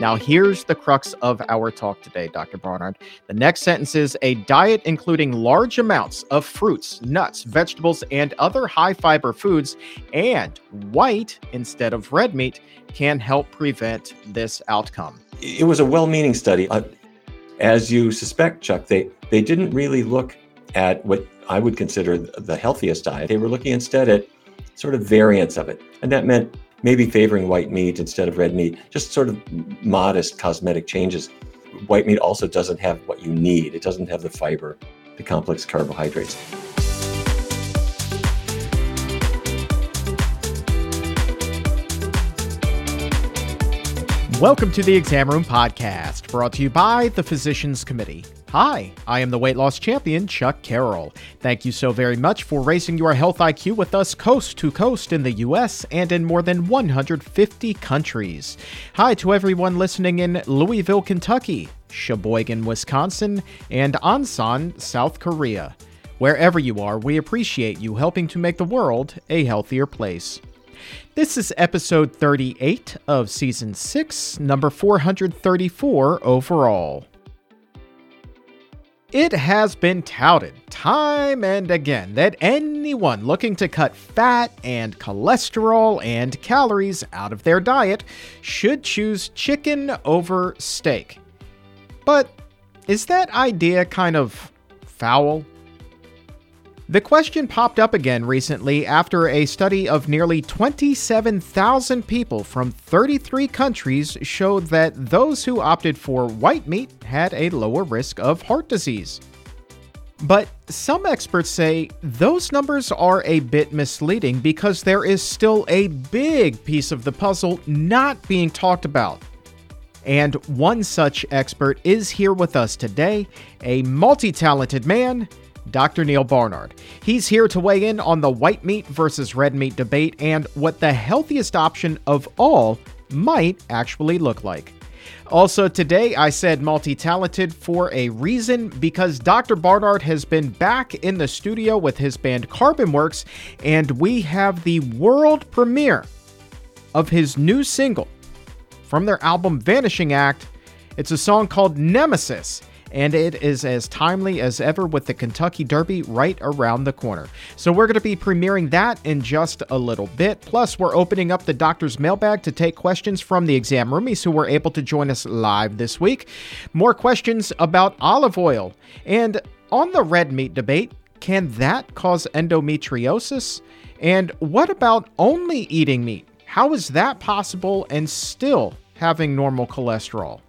Now, here's the crux of our talk today, Dr. Barnard. The next sentence is a diet including large amounts of fruits, nuts, vegetables, and other high fiber foods, and white instead of red meat can help prevent this outcome. It was a well meaning study. As you suspect, Chuck, they, they didn't really look at what I would consider the healthiest diet. They were looking instead at sort of variants of it. And that meant maybe favoring white meat instead of red meat, just sort of modest cosmetic changes. White meat also doesn't have what you need, it doesn't have the fiber, the complex carbohydrates. Welcome to the Exam Room Podcast, brought to you by the Physicians Committee. Hi, I am the weight loss champion, Chuck Carroll. Thank you so very much for raising your health IQ with us coast to coast in the US and in more than 150 countries. Hi to everyone listening in Louisville, Kentucky, Sheboygan, Wisconsin, and Ansan, South Korea. Wherever you are, we appreciate you helping to make the world a healthier place. This is episode 38 of season 6, number 434 overall. It has been touted time and again that anyone looking to cut fat and cholesterol and calories out of their diet should choose chicken over steak. But is that idea kind of foul? The question popped up again recently after a study of nearly 27,000 people from 33 countries showed that those who opted for white meat had a lower risk of heart disease. But some experts say those numbers are a bit misleading because there is still a big piece of the puzzle not being talked about. And one such expert is here with us today, a multi talented man Dr. Neal Barnard. He's here to weigh in on the white meat versus red meat debate and what the healthiest option of all might actually look like. Also, today I said multi talented for a reason because Dr. Barnard has been back in the studio with his band Carbon Works, and we have the world premiere of his new single from their album Vanishing Act. It's a song called Nemesis and it is as timely as ever with the Kentucky Derby right around the corner. So we're going to be premiering that in just a little bit. Plus, we're opening up the doctor's mailbag to take questions from the exam roomies who were able to join us live this week. More questions about olive oil. And on the red meat debate, can that cause endometriosis? And what about only eating meat? How is that possible and still having normal cholesterol?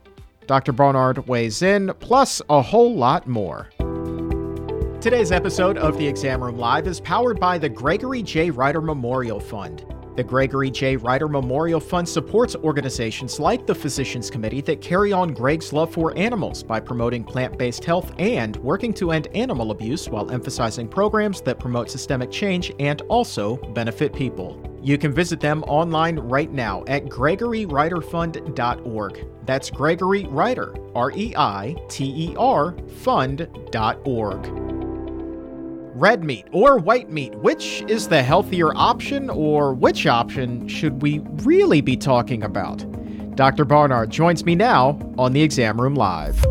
Dr. Barnard weighs in, plus a whole lot more. Today's episode of the Exam Room Live is powered by the Gregory J. Reiter Memorial Fund. The Gregory J. Reiter Memorial Fund supports organizations like the Physicians Committee that carry on Greg's love for animals by promoting plant based health and working to end animal abuse while emphasizing programs that promote systemic change and also benefit people. You can visit them online right now at gregoryreiterfund.org. That's Gregory Reiter, R E I T E R, fund.org. Red meat or white meat, which is the healthier option, or which option should we really be talking about? Dr. Barnard joins me now on the Exam Room Live.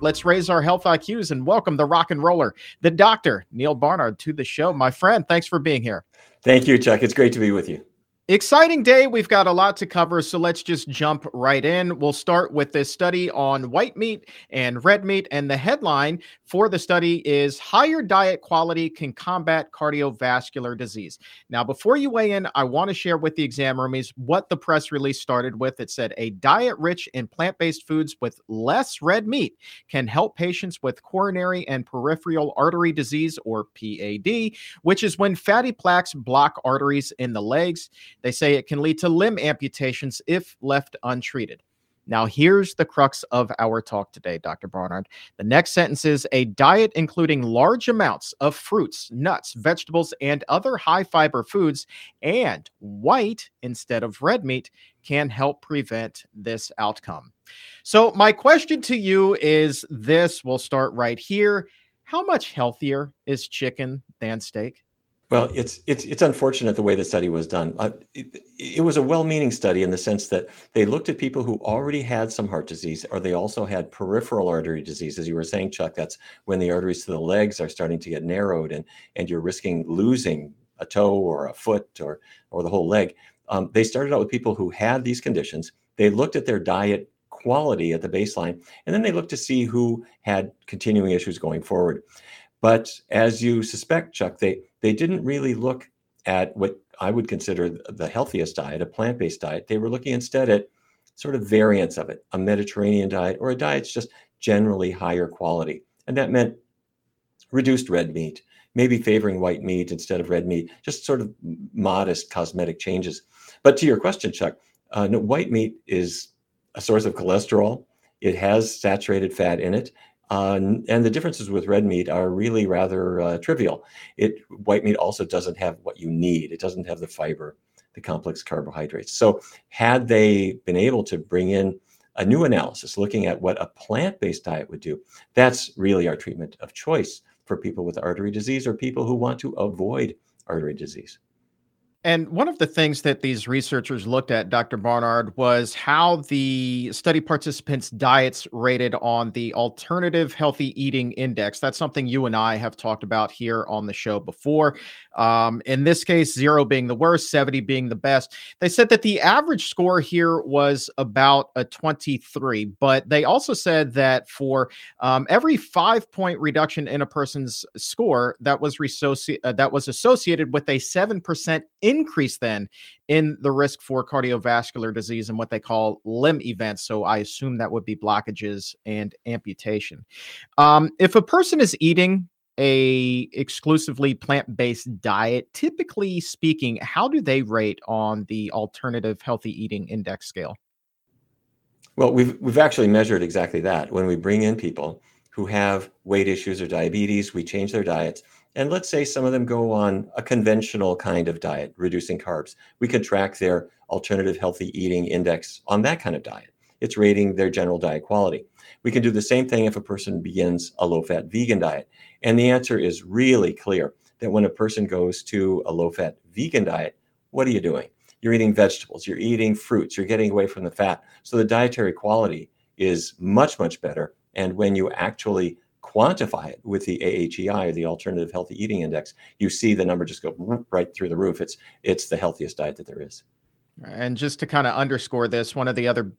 Let's raise our health IQs and welcome the rock and roller, the doctor, Neal Barnard, to the show. My friend, thanks for being here. Thank you, Chuck. It's great to be with you. Exciting day. We've got a lot to cover, so let's just jump right in. We'll start with this study on white meat and red meat. And the headline for the study is Higher Diet Quality Can Combat Cardiovascular Disease. Now, before you weigh in, I want to share with the exam roomies what the press release started with. It said a diet rich in plant based foods with less red meat can help patients with coronary and peripheral artery disease, or PAD, which is when fatty plaques block arteries in the legs. They say it can lead to limb amputations if left untreated. Now, here's the crux of our talk today, Dr. Barnard. The next sentence is a diet including large amounts of fruits, nuts, vegetables, and other high fiber foods, and white instead of red meat can help prevent this outcome. So, my question to you is this we'll start right here. How much healthier is chicken than steak? Well, it's it's it's unfortunate the way the study was done. Uh, it, it, was a well-meaning study in the sense that they looked at people who already had some heart disease, or they also had peripheral artery disease, as you were saying, Chuck. That's when the arteries to the legs are starting to get narrowed, and and you're risking losing a toe or a foot or or the whole leg. Um, they started out with people who had these conditions. They looked at their diet quality at the baseline, and then they looked to see who had continuing issues going forward. But as you suspect, Chuck, they they didn't really look at what I would consider the healthiest diet, a plant-based diet. They were looking instead at sort of variants of it, a Mediterranean diet or a diet that's just generally higher quality. And that meant reduced red meat, maybe favoring white meat instead of red meat, just sort of modest cosmetic changes. But to your question, Chuck, uh, no, white meat is a source of cholesterol. It has saturated fat in it. Uh, and the differences with red meat are really rather uh, trivial. It white meat also doesn't have what you need. It doesn't have the fiber, the complex carbohydrates. So had they been able to bring in a new analysis looking at what a plant-based diet would do, that's really our treatment of choice for people with artery disease or people who want to avoid artery disease. And one of the things that these researchers looked at, Dr. Barnard, was how the study participants' diets rated on the Alternative Healthy Eating Index. That's something you and I have talked about here on the show before. Um, in this case, zero being the worst, 70 being the best. They said that the average score here was about a 23, but they also said that for um, every five point reduction in a person's score, that was, resoci- uh, that was associated with a 7% increase then in the risk for cardiovascular disease and what they call limb events. So I assume that would be blockages and amputation. Um, if a person is eating a exclusively plant-based diet typically speaking how do they rate on the alternative healthy eating index scale? Well we've we've actually measured exactly that. When we bring in people who have weight issues or diabetes we change their diets and let's say some of them go on a conventional kind of diet reducing carbs. We can track their alternative healthy eating index on that kind of diet. It's rating their general diet quality. We can do the same thing if a person begins a low fat vegan diet and the answer is really clear that when a person goes to a low fat vegan diet, what are you doing? You're eating vegetables, you're eating fruits, you're getting away from the fat. So the dietary quality is much, much better. And when you actually quantify it with the AHEI or the Alternative Healthy Eating Index, you see the number just go right through the roof. It's it's the healthiest diet that there is. And just to kind of underscore this, one of the other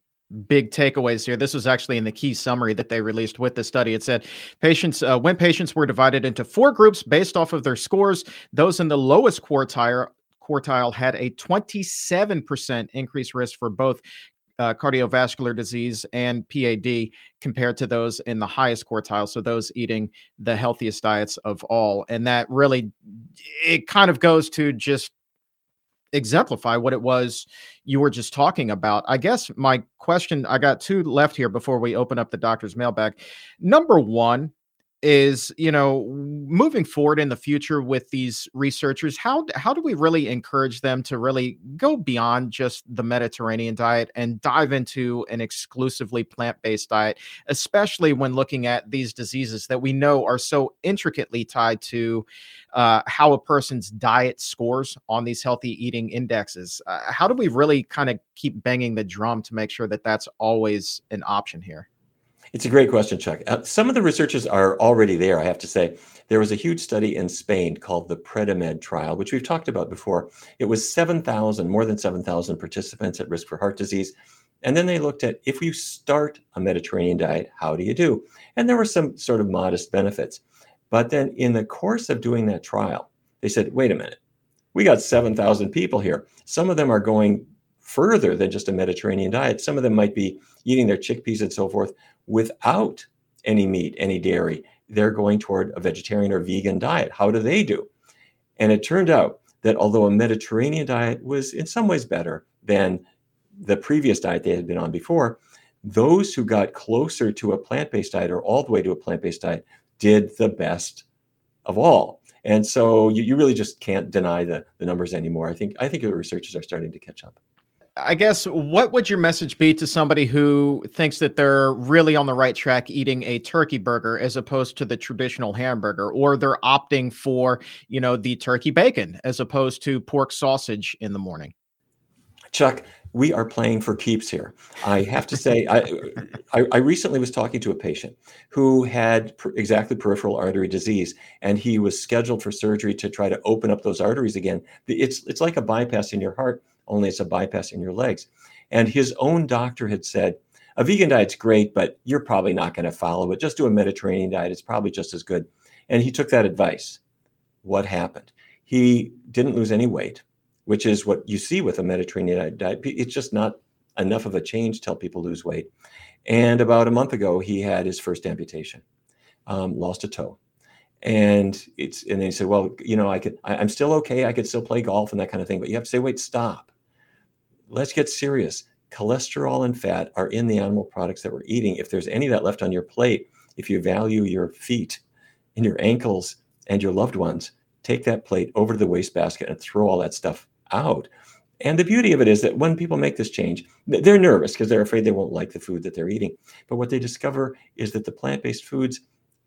big takeaways here. This was actually in the key summary that they released with the study. It said patients, uh, when patients were divided into four groups based off of their scores, those in the lowest quartile quartile had a 27% increased risk for both uh, cardiovascular disease and PAD compared to those in the highest quartile. So those eating the healthiest diets of all, and that really it kind of goes to just exemplify what it was you were just talking about. I guess my question, I got two left here before we open up the doctor's mailbag. Number one, is you know moving forward in the future with these researchers how how do we really encourage them to really go beyond just the mediterranean diet and dive into an exclusively plant-based diet especially when looking at these diseases that we know are so intricately tied to uh, how a person's diet scores on these healthy eating indexes? Uh, how do we really kind of keep banging the drum to make sure that that's always an option here it's a great question, Chuck. Uh, some of the researchers are already there, I have to say. There was a huge study in Spain called the PREDIMED trial, which we've talked about before. It was 7,000, more than 7,000 participants at risk for heart disease. And then they looked at if you start a Mediterranean diet, how do you do? And there were some sort of modest benefits. But then in the course of doing that trial, they said, wait a minute, we got 7,000 people here. Some of them are going further than just a Mediterranean diet. Some of them might be eating their chickpeas and so forth without any meat, any dairy. They're going toward a vegetarian or vegan diet. How do they do? And it turned out that although a Mediterranean diet was in some ways better than the previous diet they had been on before, those who got closer to a plant based diet or all the way to a plant based diet did the best of all. And so you, you really just can't deny the, the numbers anymore. I think I think the researchers are starting to catch up. I guess what would your message be to somebody who thinks that they're really on the right track eating a turkey burger as opposed to the traditional hamburger, or they're opting for, you know, the turkey bacon as opposed to pork sausage in the morning? Chuck, we are playing for keeps here. I have to say, I, I, I, recently was talking to a patient who had per, exactly peripheral artery disease, and he was scheduled for surgery to try to open up those arteries again. It's it's like a bypass in your heart, only it's a bypass in your legs. And his own doctor had said, a vegan diet's great, but you're probably not going to follow it. Just do a Mediterranean diet; it's probably just as good. And he took that advice. What happened? He didn't lose any weight which is what you see with a Mediterranean diet. It's just not enough of a change till people lose weight. And about a month ago, he had his first amputation, um, lost a toe. And it's and then he said, well, you know, I could, I, I'm still okay. I could still play golf and that kind of thing. But you have to say, wait, stop. Let's get serious. Cholesterol and fat are in the animal products that we're eating. If there's any of that left on your plate, if you value your feet and your ankles and your loved ones, take that plate over to the wastebasket and throw all that stuff out. And the beauty of it is that when people make this change, they're nervous because they're afraid they won't like the food that they're eating. But what they discover is that the plant based foods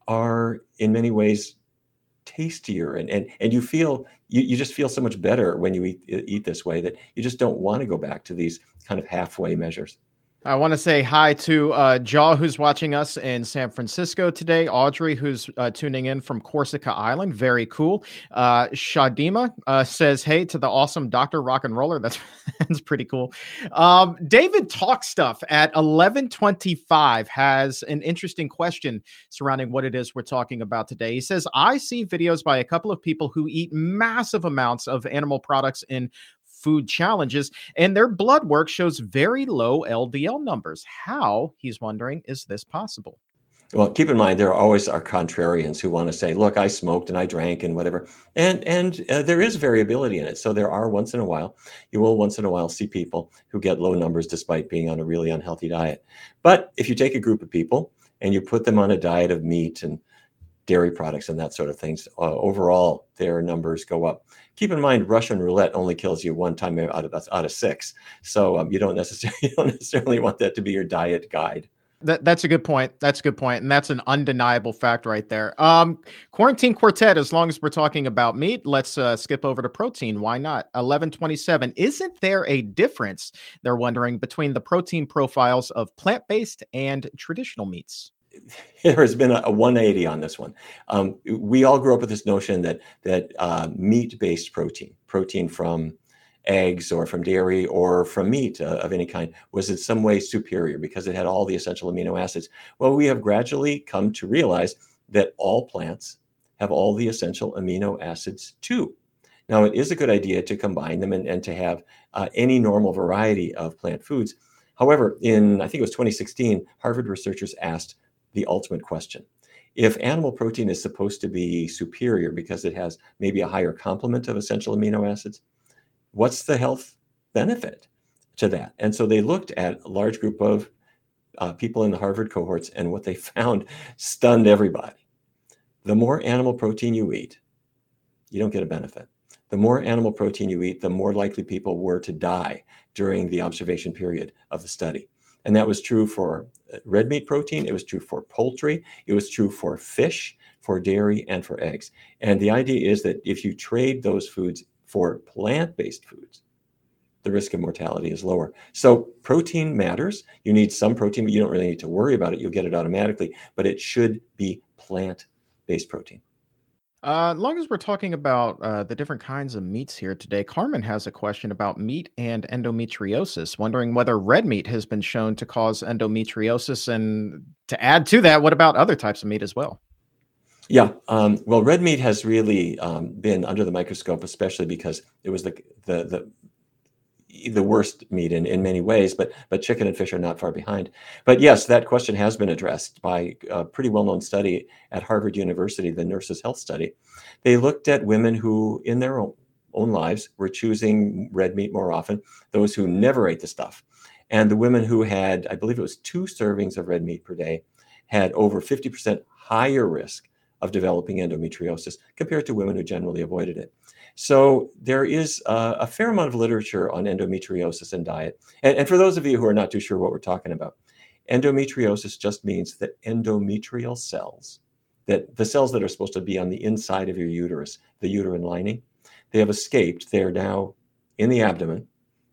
are, in many ways, tastier and, and, and you feel you, you just feel so much better when you eat, eat this way that you just don't want to go back to these kind of halfway measures. I want to say hi to uh, Jaw, who's watching us in San Francisco today. Audrey, who's uh, tuning in from Corsica Island. Very cool. Uh, Shadima uh, says, hey to the awesome Dr. Rock and Roller. That's, that's pretty cool. Um, David Talk Stuff at 1125 has an interesting question surrounding what it is we're talking about today. He says, I see videos by a couple of people who eat massive amounts of animal products in food challenges, and their blood work shows very low LDL numbers. How, he's wondering, is this possible? Well, keep in mind there always are contrarians who want to say, "Look, I smoked and I drank and whatever," and and uh, there is variability in it. So there are once in a while, you will once in a while see people who get low numbers despite being on a really unhealthy diet. But if you take a group of people and you put them on a diet of meat and dairy products and that sort of things, uh, overall their numbers go up keep in mind Russian roulette only kills you one time out of out of six. So um, you don't necessarily you don't necessarily want that to be your diet guide. That, that's a good point. That's a good point, and that's an undeniable fact right there. Um, quarantine quartet. As long as we're talking about meat, let's uh, skip over to protein. Why not? Eleven twenty-seven. Isn't there a difference? They're wondering between the protein profiles of plant-based and traditional meats there has been a, a 180 on this one. Um, we all grew up with this notion that that uh, meat-based protein, protein from eggs or from dairy or from meat uh, of any kind, was in some way superior because it had all the essential amino acids. Well, we have gradually come to realize that all plants have all the essential amino acids too. Now, it is a good idea to combine them and, and to have uh, any normal variety of plant foods. However, in I think it was 2016, Harvard researchers asked the ultimate question. If animal protein is supposed to be superior because it has maybe a higher complement of essential amino acids, what's the health benefit to that? And so they looked at a large group of uh, people in the Harvard cohorts, and what they found stunned everybody. The more animal protein you eat, you don't get a benefit. The more animal protein you eat, the more likely people were to die during the observation period of the study. And that was true for uh, red meat protein, it was true for poultry, it was true for fish, for dairy, and for eggs. And the idea is that if you trade those foods for plant based foods, the risk of mortality is lower. So protein matters. You need some protein, but you don't really need to worry about it. You'll get it automatically, but it should be plant based protein. Uh, as long as we're talking about uh, the different kinds of meats here today, Carmen has a question about meat and endometriosis, wondering whether red meat has been shown to cause endometriosis. And to add to that, what about other types of meat as well? Yeah, um, well, red meat has really um, been under the microscope, especially because it was the the the the worst meat in, in many ways, but but chicken and fish are not far behind. But yes, that question has been addressed by a pretty well-known study at Harvard University, the Nurses Health Study. They looked at women who, in their own, own lives, were choosing red meat more often, those who never ate the stuff. And the women who had, I believe it was two servings of red meat per day, had over 50% higher risk of developing endometriosis compared to women who generally avoided it. So there is uh, a fair amount of literature on endometriosis and diet. And, and for those of you who are not too sure what we're talking about, endometriosis just means that endometrial cells, that the cells that are supposed to be on the inside of your uterus, the uterine lining, they have escaped. They're now in the abdomen.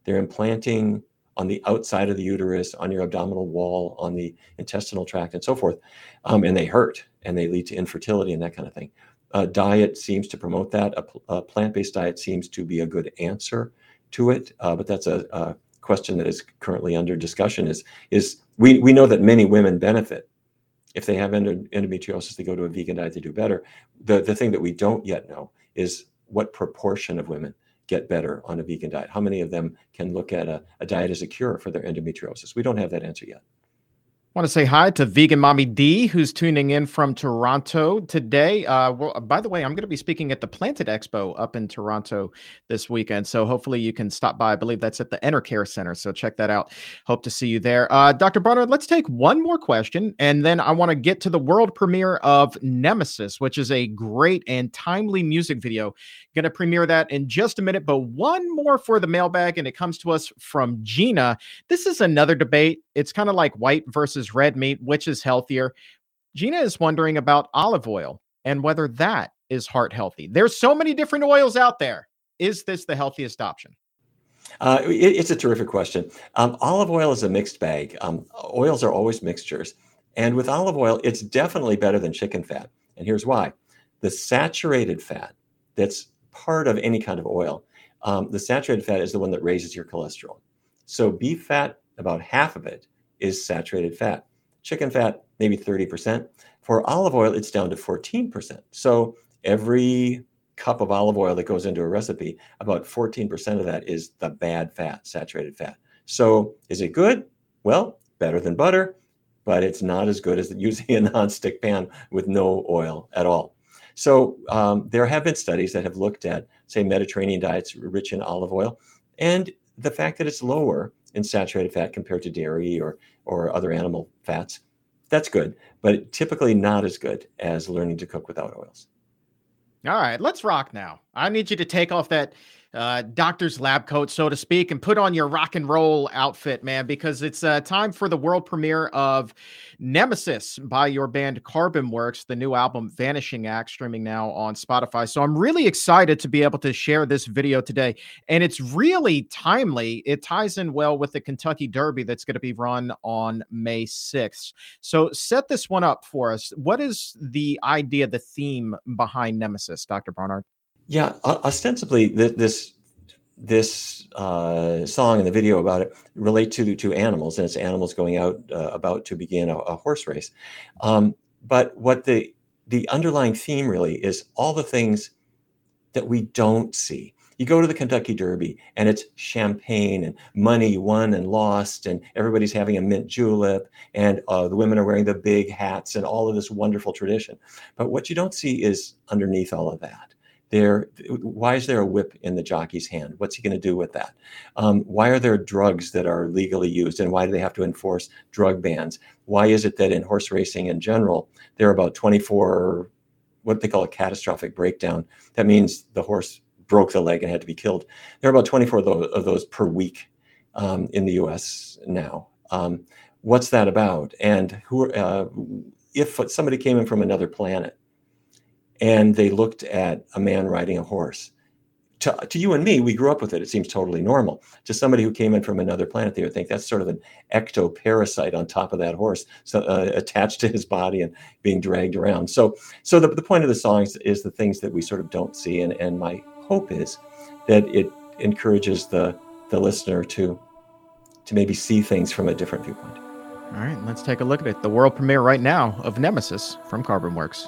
They're implanting on the outside of the uterus, on your abdominal wall, on the intestinal tract, and so forth. Um, and they hurt and they lead to infertility and that kind of thing. Uh, diet seems to promote that. A, a, plant-based diet seems to be a good answer to it, uh, but that's a, a, question that is currently under discussion. Is is we we know that many women benefit if they have endometriosis, they go to a vegan diet, they do better. The the thing that we don't yet know is what proportion of women get better on a vegan diet. How many of them can look at a, a diet as a cure for their endometriosis? We don't have that answer yet want to say hi to Vegan Mommy D, who's tuning in from Toronto today. Uh, well, by the way, I'm going to be speaking at the Planted Expo up in Toronto this weekend. So hopefully you can stop by. I believe that's at the Enercare Center. So check that out. Hope to see you there. Uh, Dr. Barnard, let's take one more question. And then I want to get to the world premiere of Nemesis, which is a great and timely music video. Going to premiere that in just a minute. But one more for the mailbag. And it comes to us from Gina. This is another debate. It's kind of like white versus red meat, which is healthier. Gina is wondering about olive oil and whether that is heart healthy. There's so many different oils out there. Is this the healthiest option? Uh, it, it's a terrific question. Um, olive oil is a mixed bag. Um, oils are always mixtures. And with olive oil, it's definitely better than chicken fat. And here's why the saturated fat that's part of any kind of oil, um, the saturated fat is the one that raises your cholesterol. So beef fat, about half of it, is saturated fat. Chicken fat, maybe 30%. For olive oil, it's down to 14%. So every cup of olive oil that goes into a recipe, about 14% of that is the bad fat, saturated fat. So is it good? Well, better than butter, but it's not as good as using a nonstick pan with no oil at all. So um, there have been studies that have looked at, say, Mediterranean diets rich in olive oil, and the fact that it's lower in saturated fat compared to dairy or or other animal fats. That's good, but typically not as good as learning to cook without oils. All right, let's rock now. I need you to take off that uh, doctor's lab coat, so to speak, and put on your rock and roll outfit, man, because it's uh, time for the world premiere of Nemesis by your band Carbon Works, the new album Vanishing Act, streaming now on Spotify. So I'm really excited to be able to share this video today. And it's really timely. It ties in well with the Kentucky Derby that's going to be run on May 6th. So set this one up for us. What is the idea, the theme behind Nemesis, Dr. Barnard? Yeah, ostensibly this this uh, song and the video about it relate to to animals, and it's animals going out uh, about to begin a, a horse race. Um, but what the the underlying theme really is all the things that we don't see. You go to the Kentucky Derby and it's champagne and money won and lost, and everybody's having a mint julep, and uh, the women are wearing the big hats and all of this wonderful tradition. But what you don't see is underneath all of that there why is there a whip in the jockey's hand? What's he going to do with that? Um, why are there drugs that are legally used and why do they have to enforce drug bans? Why is it that in horse racing in general there are about 24 what they call a catastrophic breakdown? That means the horse broke the leg and had to be killed. There are about 24 of those, per week um, in the us now. Um, what's that about? And who uh, if somebody came in from another planet and they looked at a man riding a horse. To, to you and me, we grew up with it. It seems totally normal. To somebody who came in from another planet, they would think that's sort of an ectoparasite on top of that horse, so, uh, attached to his body and being dragged around. So, so the, the point of the song is, is the things that we sort of don't see. And, and my hope is that it encourages the, the listener to, to maybe see things from a different viewpoint. All right, let's take a look at it. The world premiere right now of Nemesis from Carbon Works.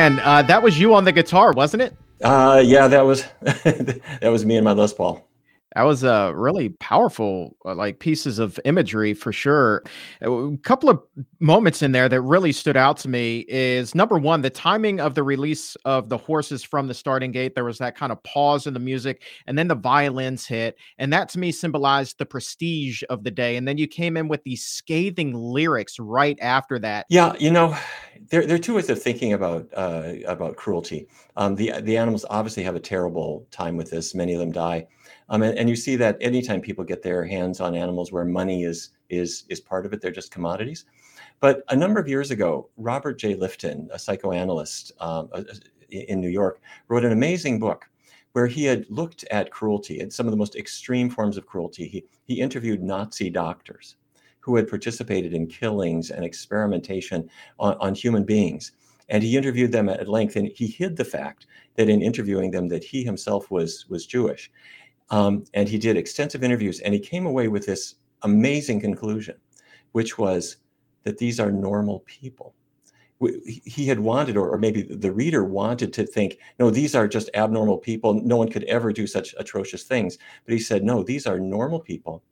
Man, uh, that was you on the guitar, wasn't it? Uh, yeah, that was that was me and my Les Paul. That was a really powerful, uh, like pieces of imagery for sure. A couple of moments in there that really stood out to me is number one, the timing of the release of the horses from the starting gate. There was that kind of pause in the music, and then the violins hit, and that to me symbolized the prestige of the day. And then you came in with these scathing lyrics right after that. Yeah, you know, there, there are two ways of thinking about uh, about cruelty. Um, the the animals obviously have a terrible time with this. Many of them die, um, and, and you see that anytime people get their hands on animals where money is is is part of it, they're just commodities. But a number of years ago, Robert J. Lifton, a psychoanalyst um, in New York, wrote an amazing book where he had looked at cruelty and some of the most extreme forms of cruelty. He he interviewed Nazi doctors who had participated in killings and experimentation on, on human beings. And he interviewed them at length, and he hid the fact that in interviewing them that he himself was was Jewish. Um, and he did extensive interviews, and he came away with this amazing conclusion, which was that these are normal people. He had wanted, or, or maybe the reader wanted to think, no, these are just abnormal people. No one could ever do such atrocious things. But he said, no, these are normal people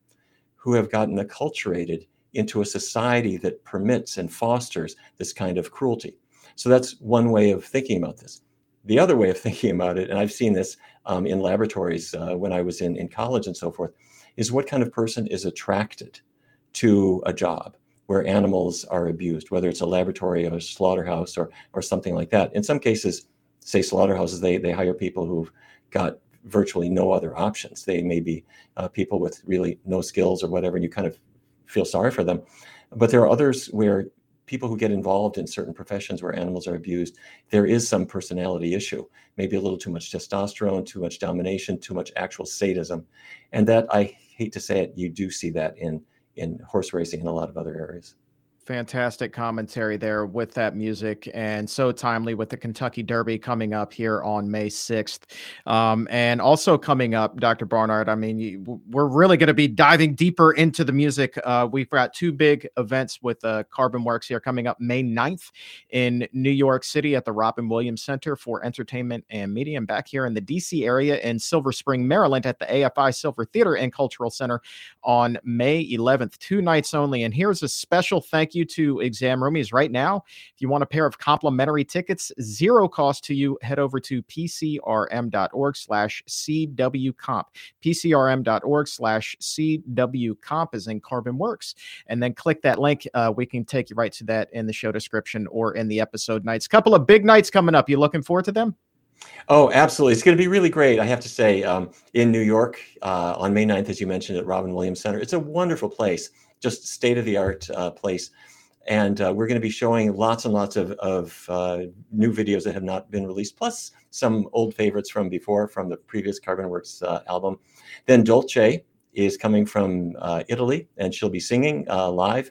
who have gotten acculturated into a society that permits and fosters this kind of cruelty. So that's one way of thinking about this. The other way of thinking about it, and I've seen this um, in laboratories uh, when I was in, in college and so forth, is what kind of person is attracted to a job. where animals are abused, whether it's a laboratory or a slaughterhouse or or something like that. In some cases, say slaughterhouses, they they hire people who've got virtually no other options. They may be uh, people with really no skills or whatever, and you kind of feel sorry for them. But there are others where people who get involved in certain professions where animals are abused, there is some personality issue, maybe a little too much testosterone, too much domination, too much actual sadism. And that I hate to say it, you do see that in in horse racing and a lot of other areas fantastic commentary there with that music and so timely with the Kentucky Derby coming up here on May 6th. Um, and also coming up, Dr. Barnard, I mean, you, we're really going to be diving deeper into the music. Uh, we've got two big events with uh, Carbon Works here coming up May 9th in New York City at the Robin Williams Center for Entertainment and Media, and back here in the DC area in Silver Spring, Maryland at the AFI Silver Theater and Cultural Center on May 11th. Two nights only. And here's a special thank you you to Exam Roomies right now. If you want a pair of complimentary tickets, zero cost to you, head over to pcrm.org slash cwcomp. pcrm.org slash cwcomp is in Carbon Works. And then click that link. Uh, we can take you right to that in the show description or in the episode nights. Couple of big nights coming up. You looking forward to them? Oh, absolutely. It's going to be really great. I have to say, um, in New York uh, on May 9th, as you mentioned, at Robin Williams Center. It's a wonderful place, just state of the art uh, place and uh, we're going to be showing lots and lots of, of uh, new videos that have not been released, plus some old favorites from before, from the previous Carbon Works uh, album. Then Dolce is coming from uh, Italy, and she'll be singing uh, live.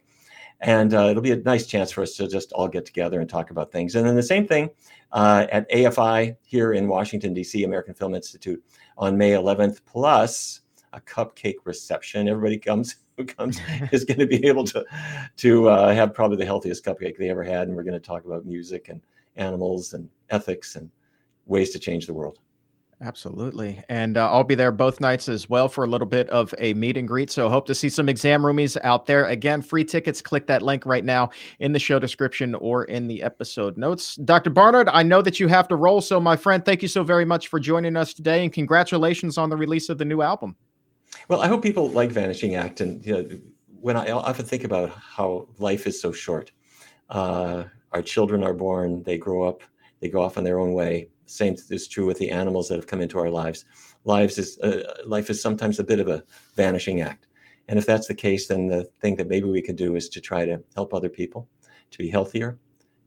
And it'll be a nice chance for us to just all get together and talk about things. And then the same thing at AFI here in Washington, D.C., American Film Institute, on May 11th, plus a cupcake reception. Everybody comes who comes is going to be able to to uh, have probably the healthiest cupcake they ever had, and we're going to talk about music and animals and ethics and ways to change the world. Absolutely. And uh, I'll be there both nights as well for a little bit of a meet and greet. So hope to see some exam roomies out there. Again, free tickets. Click that link right now in the show description or in the episode notes. Dr. Barnard, I know that you have to roll. So, my friend, thank you so very much for joining us today and congratulations on the release of the new album. Well, I hope people like Vanishing Act. And you know, when I often think about how life is so short, uh, our children are born, they grow up, they go off on their own way. Same is true with the animals that have come into our lives. Lives is uh, life is sometimes a bit of a vanishing act, and if that's the case, then the thing that maybe we can do is to try to help other people to be healthier,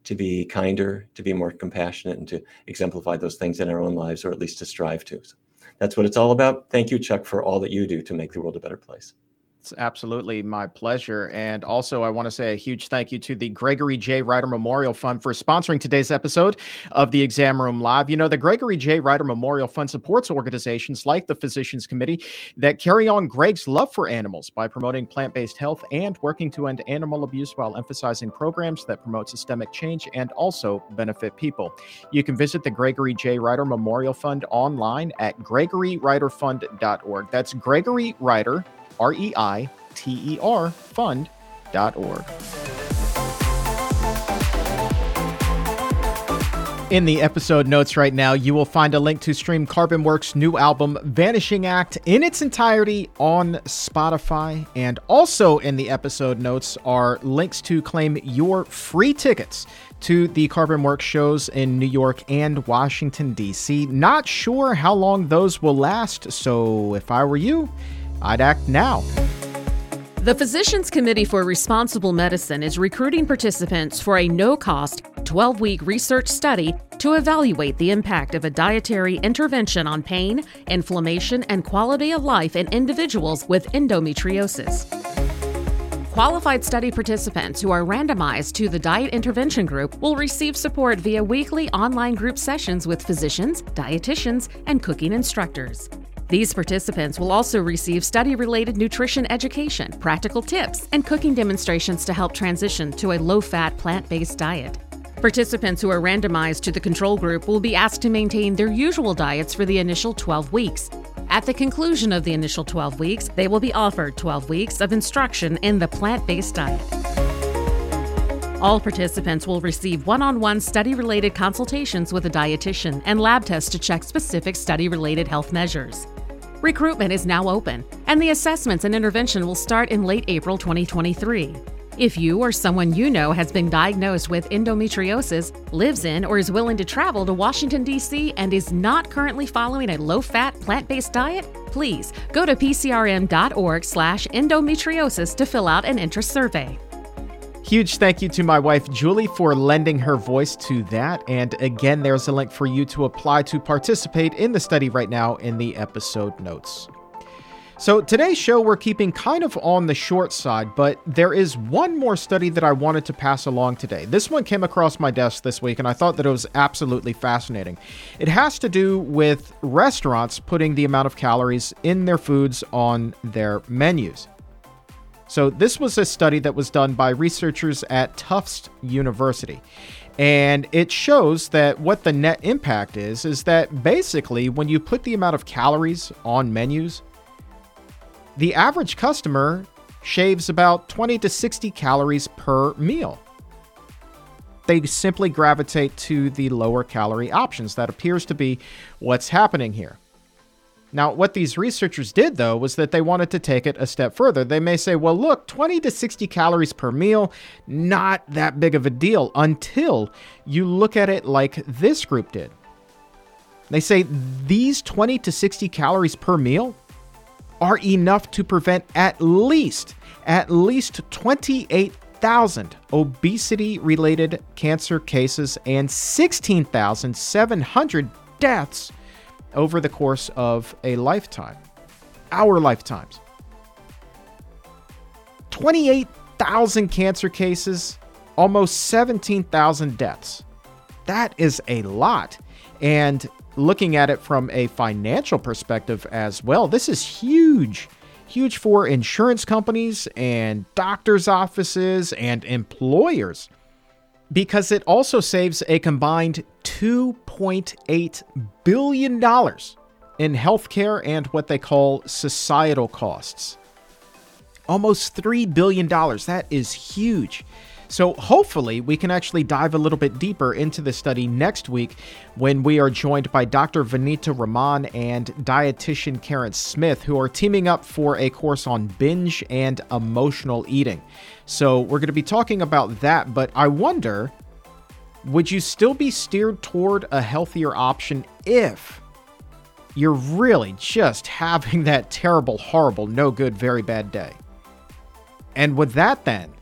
to be kinder, to be more compassionate, and to exemplify those things in our own lives, or at least to strive to. So that's what it's all about. Thank you, Chuck, for all that you do to make the world a better place. It's absolutely my pleasure. And also, I want to say a huge thank you to the Gregory J. Reiter Memorial Fund for sponsoring today's episode of the Exam Room Live. You know, the Gregory J. Reiter Memorial Fund supports organizations like the Physicians Committee that carry on Greg's love for animals by promoting plant based health and working to end animal abuse while emphasizing programs that promote systemic change and also benefit people. You can visit the Gregory J. Reiter Memorial Fund online at gregoryreiterfund.org. That's Gregory Reiter R E I T E R fund.org. In the episode notes right now, you will find a link to stream Carbon Works' new album, Vanishing Act, in its entirety on Spotify. And also in the episode notes are links to claim your free tickets to the Carbon Works shows in New York and Washington, D.C. Not sure how long those will last, so if I were you, I'd act now. The Physicians Committee for Responsible Medicine is recruiting participants for a no cost 12 week research study to evaluate the impact of a dietary intervention on pain, inflammation, and quality of life in individuals with endometriosis. Qualified study participants who are randomized to the diet intervention group will receive support via weekly online group sessions with physicians, dietitians, and cooking instructors. These participants will also receive study related nutrition education, practical tips, and cooking demonstrations to help transition to a low fat, plant based diet. Participants who are randomized to the control group will be asked to maintain their usual diets for the initial 12 weeks. At the conclusion of the initial 12 weeks, they will be offered 12 weeks of instruction in the plant based diet. All participants will receive one on one study related consultations with a dietitian and lab tests to check specific study related health measures. Recruitment is now open, and the assessments and intervention will start in late April 2023. If you or someone you know has been diagnosed with endometriosis, lives in, or is willing to travel to Washington, D.C., and is not currently following a low fat, plant based diet, please go to pcrm.org slash endometriosis to fill out an interest survey. Huge thank you to my wife Julie for lending her voice to that. And again, there's a link for you to apply to participate in the study right now in the episode notes. So, today's show, we're keeping kind of on the short side, but there is one more study that I wanted to pass along today. This one came across my desk this week, and I thought that it was absolutely fascinating. It has to do with restaurants putting the amount of calories in their foods on their menus. So, this was a study that was done by researchers at Tufts University. And it shows that what the net impact is, is that basically when you put the amount of calories on menus, the average customer shaves about 20 to 60 calories per meal. They simply gravitate to the lower calorie options. That appears to be what's happening here. Now, what these researchers did, though, was that they wanted to take it a step further. They may say, well, look, 20 to 60 calories per meal, not that big of a deal until you look at it like this group did. They say these 20 to 60 calories per meal are enough to prevent at least, at least 28,000 obesity related cancer cases and 16,700 deaths over the course of a lifetime, our lifetimes. 28,000 cancer cases, almost 17,000 deaths. That is a lot. And looking at it from a financial perspective as well, this is huge. Huge for insurance companies and doctors' offices and employers because it also saves a combined $2.8 billion in healthcare and what they call societal costs. Almost $3 billion. That is huge. So, hopefully, we can actually dive a little bit deeper into the study next week when we are joined by Dr. Vanita Rahman and dietitian Karen Smith, who are teaming up for a course on binge and emotional eating. So, we're going to be talking about that, but I wonder would you still be steered toward a healthier option if you're really just having that terrible, horrible, no good, very bad day? And would that then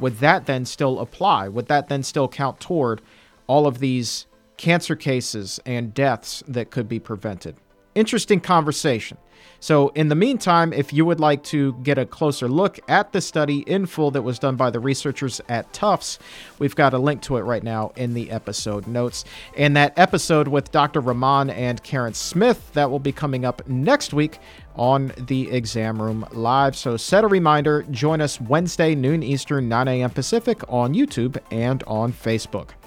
would that then still apply? Would that then still count toward all of these cancer cases and deaths that could be prevented? Interesting conversation. So, in the meantime, if you would like to get a closer look at the study in full that was done by the researchers at Tufts, we've got a link to it right now in the episode notes. And that episode with Dr. Rahman and Karen Smith that will be coming up next week on the Exam Room Live. So, set a reminder, join us Wednesday, noon Eastern, 9 a.m. Pacific on YouTube and on Facebook.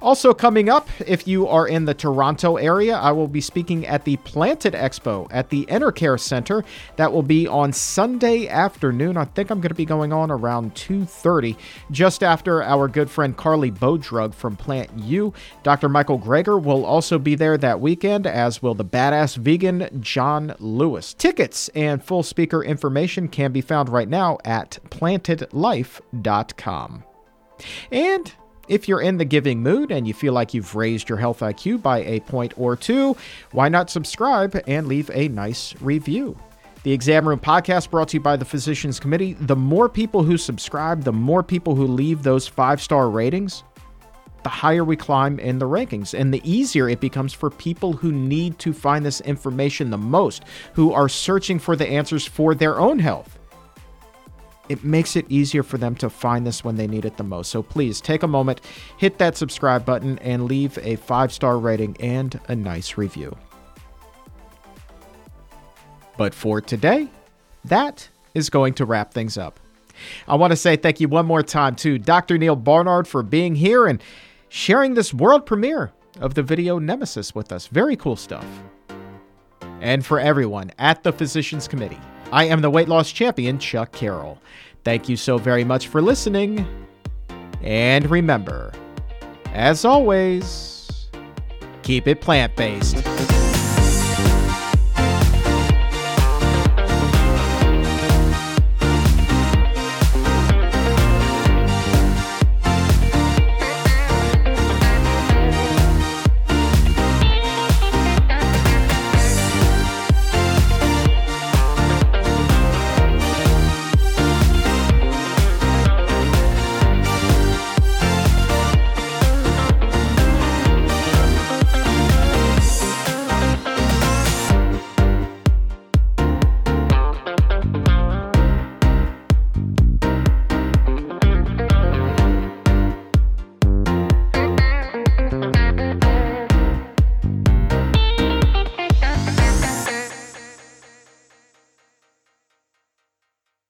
Also, coming up, if you are in the Toronto area, I will be speaking at the Planted Expo at the Enercare Center. That will be on Sunday afternoon. I think I'm going to be going on around 2:30, just after our good friend Carly Bodrug from PlantYou. Dr. Michael Greger will also be there that weekend, as will the badass vegan John Lewis. Tickets and full speaker information can be found right now at plantedlife.com. And if you're in the giving mood and you feel like you've raised your health IQ by a point or two, why not subscribe and leave a nice review? The Exam Room podcast brought to you by the Physicians Committee. The more people who subscribe, the more people who leave those five star ratings, the higher we climb in the rankings and the easier it becomes for people who need to find this information the most, who are searching for the answers for their own health it makes it easier for them to find this when they need it the most. So please take a moment, hit that subscribe button, and leave a five star rating and a nice review. But for today, that is going to wrap things up. I want to say thank you one more time to Dr. Neal Barnard for being here and sharing this world premiere of the video Nemesis with us. Very cool stuff. And for everyone at the Physicians Committee, I am the weight loss champion, Chuck Carroll. Thank you so very much for listening. And remember, as always, keep it plant based.